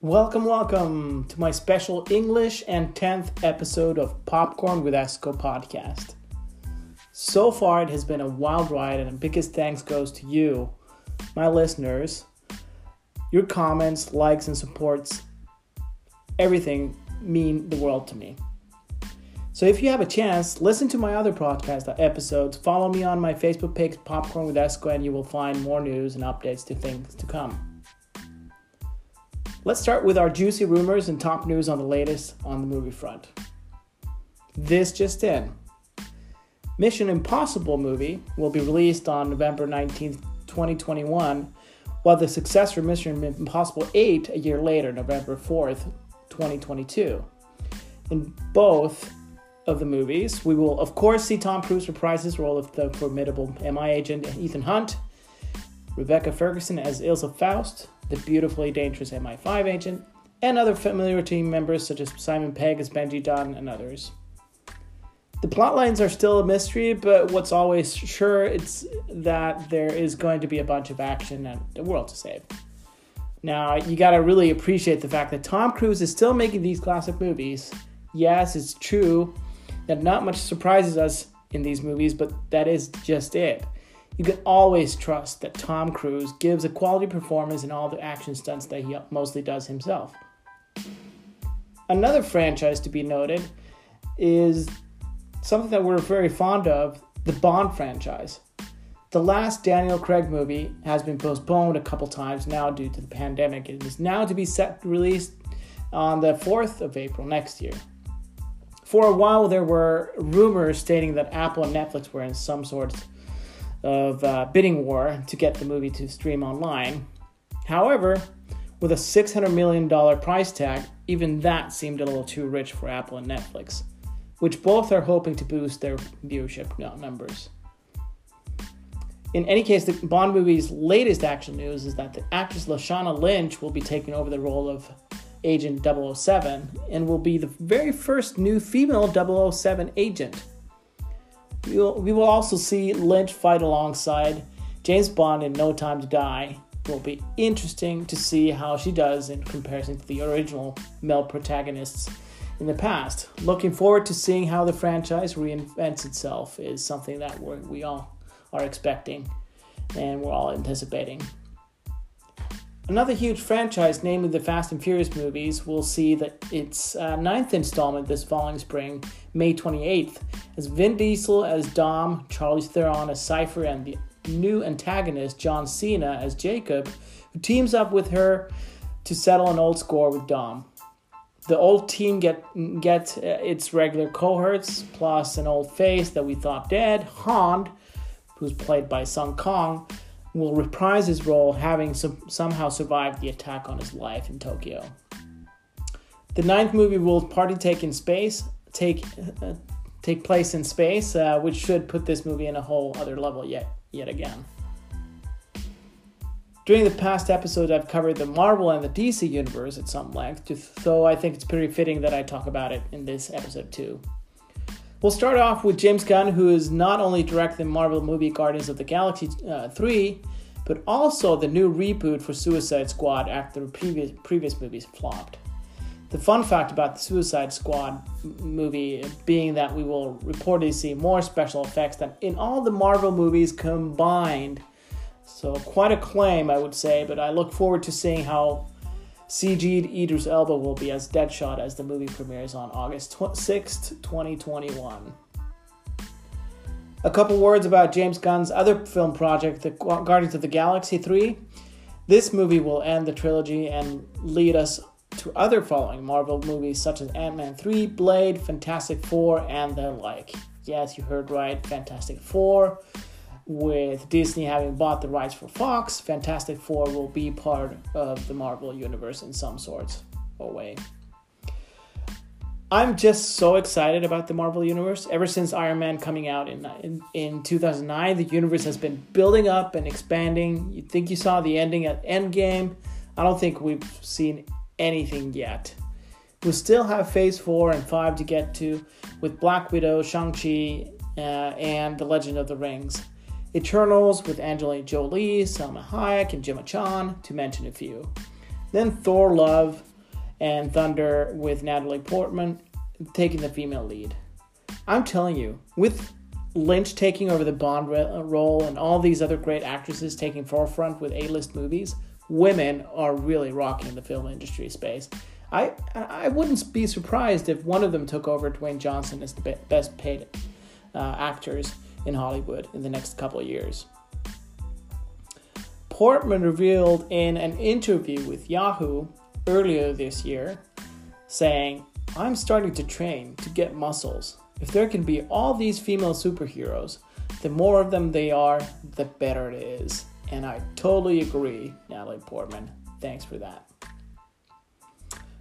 Welcome, welcome to my special English and 10th episode of Popcorn with Esco podcast. So far, it has been a wild ride, and the biggest thanks goes to you, my listeners. Your comments, likes, and supports, everything mean the world to me. So if you have a chance, listen to my other podcast uh, episodes. Follow me on my Facebook page, Popcorn with Esco, and you will find more news and updates to things to come. Let's start with our juicy rumors and top news on the latest on the movie front. This just in. Mission Impossible movie will be released on November 19th, 2021, while the successor Mission Impossible 8 a year later, November 4th, 2022. In both of the movies, we will of course see Tom Cruise reprise his role of the formidable MI agent Ethan Hunt, Rebecca Ferguson as Ilsa Faust, the beautifully dangerous MI5 agent, and other familiar team members such as Simon Pegg as Benji Dunn and others. The plot lines are still a mystery, but what's always sure it's that there is going to be a bunch of action and the world to save. Now, you gotta really appreciate the fact that Tom Cruise is still making these classic movies. Yes, it's true that not much surprises us in these movies, but that is just it you can always trust that Tom Cruise gives a quality performance in all the action stunts that he mostly does himself. Another franchise to be noted is something that we're very fond of the Bond franchise. The last Daniel Craig movie has been postponed a couple times now due to the pandemic. It is now to be set released on the 4th of April next year. For a while, there were rumors stating that Apple and Netflix were in some sort of uh, bidding war to get the movie to stream online. However, with a $600 million price tag, even that seemed a little too rich for Apple and Netflix, which both are hoping to boost their viewership numbers. In any case, the Bond movie's latest action news is that the actress Lashana Lynch will be taking over the role of Agent 007 and will be the very first new female 007 agent. We will also see Lynch fight alongside James Bond in No Time to Die. It will be interesting to see how she does in comparison to the original male protagonists in the past. Looking forward to seeing how the franchise reinvents itself is something that we all are expecting and we're all anticipating. Another huge franchise, namely the Fast and Furious movies, will see that its uh, ninth installment this following spring, May 28th, as Vin Diesel as Dom, Charlize Theron as Cypher, and the new antagonist John Cena as Jacob, who teams up with her to settle an old score with Dom. The old team get get uh, its regular cohorts plus an old face that we thought dead, Han, who's played by Sung Kang will reprise his role having somehow survived the attack on his life in Tokyo. The ninth movie will partly take in space, take uh, take place in space, uh, which should put this movie in a whole other level yet yet again. During the past episodes, I've covered the Marvel and the DC universe at some length, so I think it's pretty fitting that I talk about it in this episode too. We'll start off with James Gunn, who is not only directing Marvel movie Guardians of the Galaxy uh, 3, but also the new reboot for Suicide Squad after previous, previous movies flopped. The fun fact about the Suicide Squad movie being that we will reportedly see more special effects than in all the Marvel movies combined. So, quite a claim, I would say, but I look forward to seeing how CG'd Idris Elba will be as Deadshot as the movie premieres on August 6th, 2021. A couple words about James Gunn's other film project, The Guardians of the Galaxy 3. This movie will end the trilogy and lead us to other following Marvel movies such as Ant Man 3, Blade, Fantastic Four, and the like. Yes, you heard right, Fantastic Four with Disney having bought the rights for Fox, Fantastic Four will be part of the Marvel Universe in some sort or way. I'm just so excited about the Marvel Universe. Ever since Iron Man coming out in, in, in 2009, the universe has been building up and expanding. You think you saw the ending at Endgame? I don't think we've seen anything yet. We still have Phase 4 and 5 to get to with Black Widow, Shang-Chi, uh, and The Legend of the Rings. Eternals with Angelina Jolie, Salma Hayek, and Gemma Chan, to mention a few. Then Thor Love, and Thunder with Natalie Portman taking the female lead. I'm telling you, with Lynch taking over the Bond role and all these other great actresses taking forefront with A-list movies, women are really rocking the film industry space. I I wouldn't be surprised if one of them took over Dwayne Johnson as the best paid uh, actors in Hollywood in the next couple of years. Portman revealed in an interview with Yahoo earlier this year, saying, I'm starting to train to get muscles. If there can be all these female superheroes, the more of them they are, the better it is. And I totally agree, Natalie Portman. Thanks for that.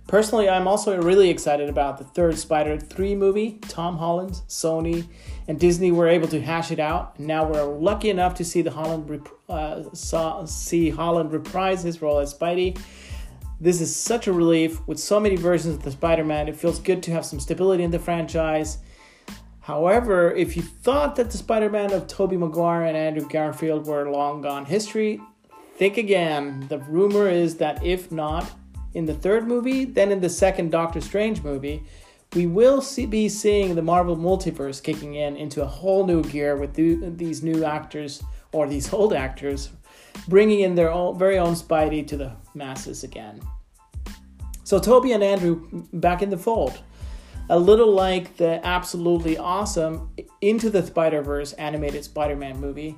Personally, I'm also really excited about the third Spider 3 movie. Tom Holland, Sony, and Disney were able to hash it out. Now we're lucky enough to see the Holland uh, saw, see Holland reprise his role as Spidey. This is such a relief with so many versions of the Spider-Man. It feels good to have some stability in the franchise. However, if you thought that the Spider-Man of Tobey Maguire and Andrew Garfield were long gone history, think again. The rumor is that if not, in the third movie, then in the second Doctor Strange movie, we will see, be seeing the Marvel multiverse kicking in into a whole new gear with these new actors or these old actors bringing in their own, very own Spidey to the masses again. So Toby and Andrew back in the fold. A little like the absolutely awesome Into the Spider Verse animated Spider Man movie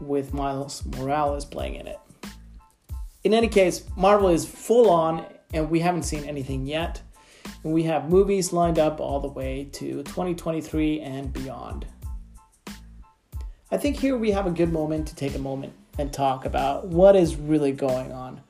with Miles Morales playing in it. In any case, Marvel is full on, and we haven't seen anything yet. And we have movies lined up all the way to 2023 and beyond. I think here we have a good moment to take a moment and talk about what is really going on.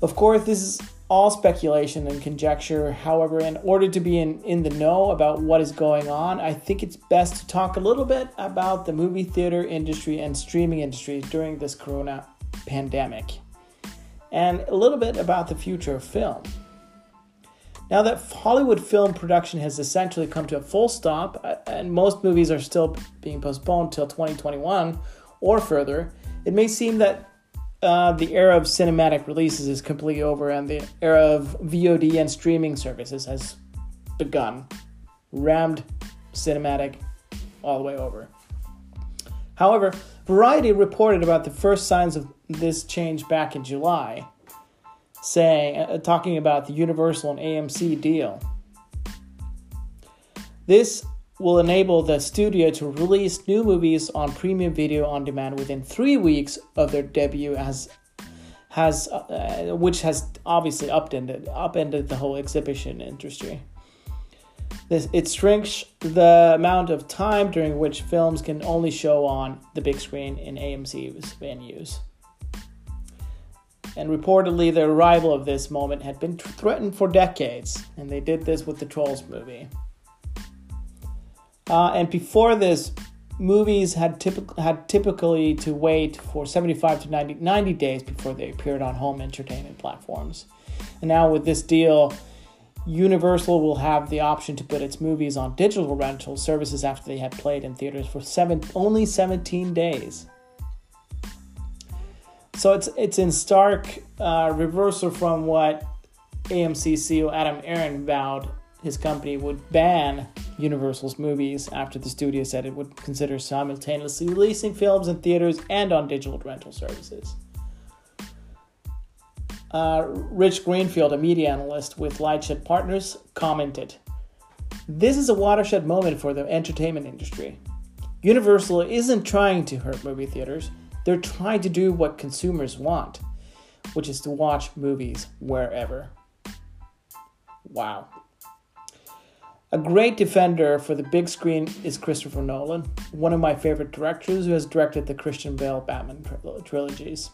Of course, this is all speculation and conjecture. However, in order to be in, in the know about what is going on, I think it's best to talk a little bit about the movie theater industry and streaming industry during this corona pandemic, and a little bit about the future of film. Now that Hollywood film production has essentially come to a full stop, uh, and most movies are still being postponed till 2021 or further, it may seem that uh, the era of cinematic releases is completely over and the era of VOD and streaming services has begun. Rammed cinematic all the way over. However, Variety reported about the first signs of this change back in July, saying, uh, talking about the Universal and AMC deal. This will enable the studio to release new movies on premium video on demand within three weeks of their debut as has uh, which has obviously upended upended the whole exhibition industry. This, it shrinks the amount of time during which films can only show on the big screen in AMC's venues. And reportedly, the arrival of this moment had been threatened for decades, and they did this with the Trolls movie. Uh, and before this, movies had, typ- had typically to wait for 75 to 90, 90 days before they appeared on home entertainment platforms. And now with this deal, Universal will have the option to put its movies on digital rental services after they had played in theaters for seven, only 17 days. So it's it's in stark uh, reversal from what AMC CEO Adam Aron vowed his company would ban Universal's movies after the studio said it would consider simultaneously releasing films in theaters and on digital rental services. Uh, Rich Greenfield, a media analyst with Lightshed Partners, commented This is a watershed moment for the entertainment industry. Universal isn't trying to hurt movie theaters, they're trying to do what consumers want, which is to watch movies wherever. Wow. A great defender for the big screen is Christopher Nolan, one of my favorite directors who has directed the Christian Bale Batman trilogies.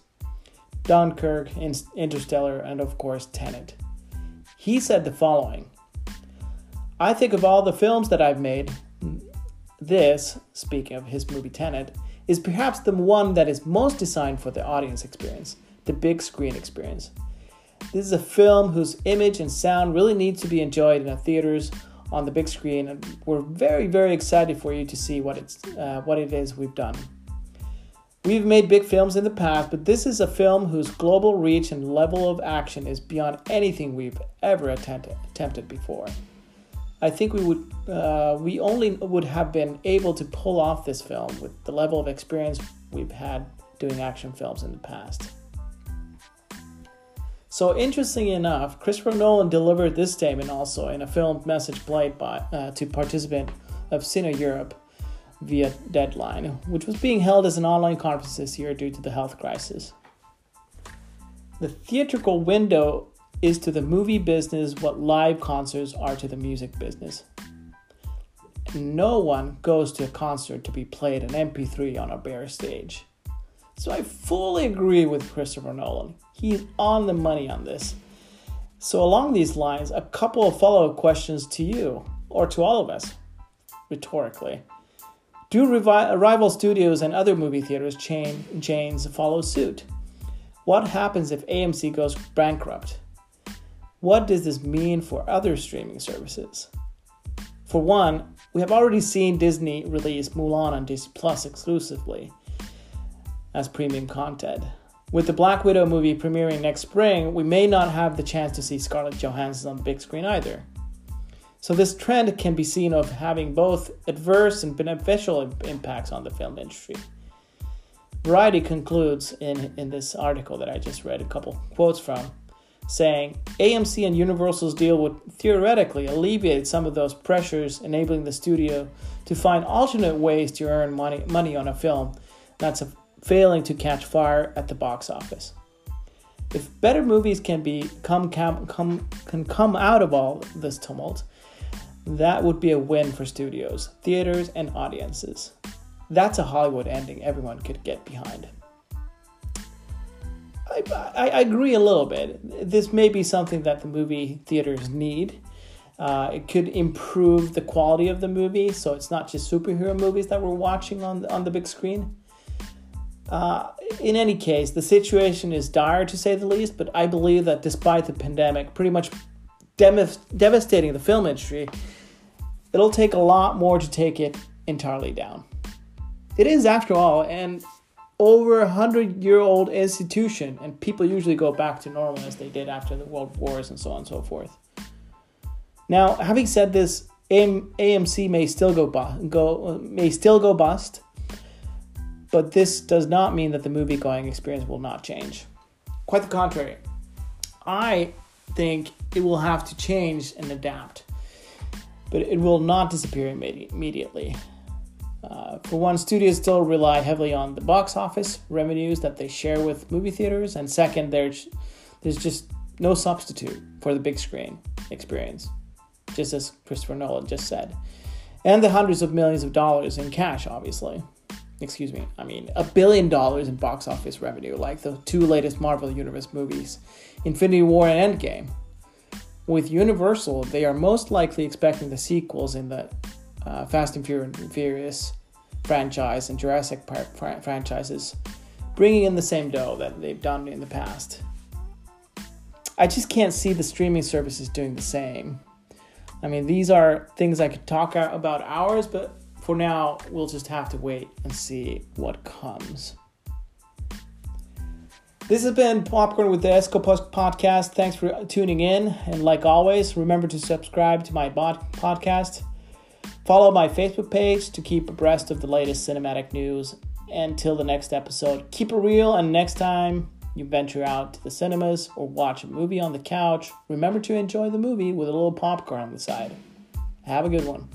Dunkirk, Interstellar, and of course Tenet. He said the following I think of all the films that I've made, this, speaking of his movie Tenet, is perhaps the one that is most designed for the audience experience, the big screen experience. This is a film whose image and sound really needs to be enjoyed in the theaters on the big screen, and we're very, very excited for you to see what it's uh, what it is we've done. We've made big films in the past, but this is a film whose global reach and level of action is beyond anything we've ever attempted, attempted before. I think we would uh, we only would have been able to pull off this film with the level of experience we've had doing action films in the past. So interestingly enough, Christopher Nolan delivered this statement also in a filmed message played by uh, to participant of Cine Europe via Deadline, which was being held as an online conference this year due to the health crisis. The theatrical window is to the movie business what live concerts are to the music business. No one goes to a concert to be played an MP3 on a bare stage. So I fully agree with Christopher Nolan. He's on the money on this. So, along these lines, a couple of follow up questions to you, or to all of us, rhetorically. Do rival studios and other movie theaters chain, chains follow suit? What happens if AMC goes bankrupt? What does this mean for other streaming services? For one, we have already seen Disney release Mulan on Disney Plus exclusively as premium content. With the Black Widow movie premiering next spring, we may not have the chance to see Scarlett Johansson on the big screen either. So, this trend can be seen of having both adverse and beneficial impacts on the film industry. Variety concludes in, in this article that I just read a couple quotes from saying AMC and Universal's deal would theoretically alleviate some of those pressures, enabling the studio to find alternate ways to earn money, money on a film that's a, failing to catch fire at the box office. If better movies can be come, come, come can come out of all this tumult, that would be a win for studios, theaters, and audiences. That's a Hollywood ending everyone could get behind. I, I, I agree a little bit. This may be something that the movie theaters need. Uh, it could improve the quality of the movie, so it's not just superhero movies that we're watching on the, on the big screen. Uh, in any case, the situation is dire to say the least, but I believe that despite the pandemic pretty much dem- devastating the film industry, it'll take a lot more to take it entirely down. It is, after all, an over a hundred year old institution, and people usually go back to normal as they did after the world wars and so on and so forth. Now, having said this, AMC may still go bu- go may still go bust, but this does not mean that the movie going experience will not change. Quite the contrary. I think it will have to change and adapt, but it will not disappear immediately. Uh, for one, studios still rely heavily on the box office revenues that they share with movie theaters, and second, there's there's just no substitute for the big screen experience, just as Christopher Nolan just said, and the hundreds of millions of dollars in cash, obviously. Excuse me, I mean a billion dollars in box office revenue, like the two latest Marvel Universe movies, Infinity War and Endgame. With Universal, they are most likely expecting the sequels in the uh, Fast and Furious franchise and Jurassic Park fr- franchises, bringing in the same dough that they've done in the past. I just can't see the streaming services doing the same. I mean, these are things I could talk about hours, but for now, we'll just have to wait and see what comes. This has been Popcorn with the Escopus podcast. Thanks for tuning in. And like always, remember to subscribe to my podcast. Follow my Facebook page to keep abreast of the latest cinematic news. Until the next episode, keep it real, and next time you venture out to the cinemas or watch a movie on the couch, remember to enjoy the movie with a little popcorn on the side. Have a good one.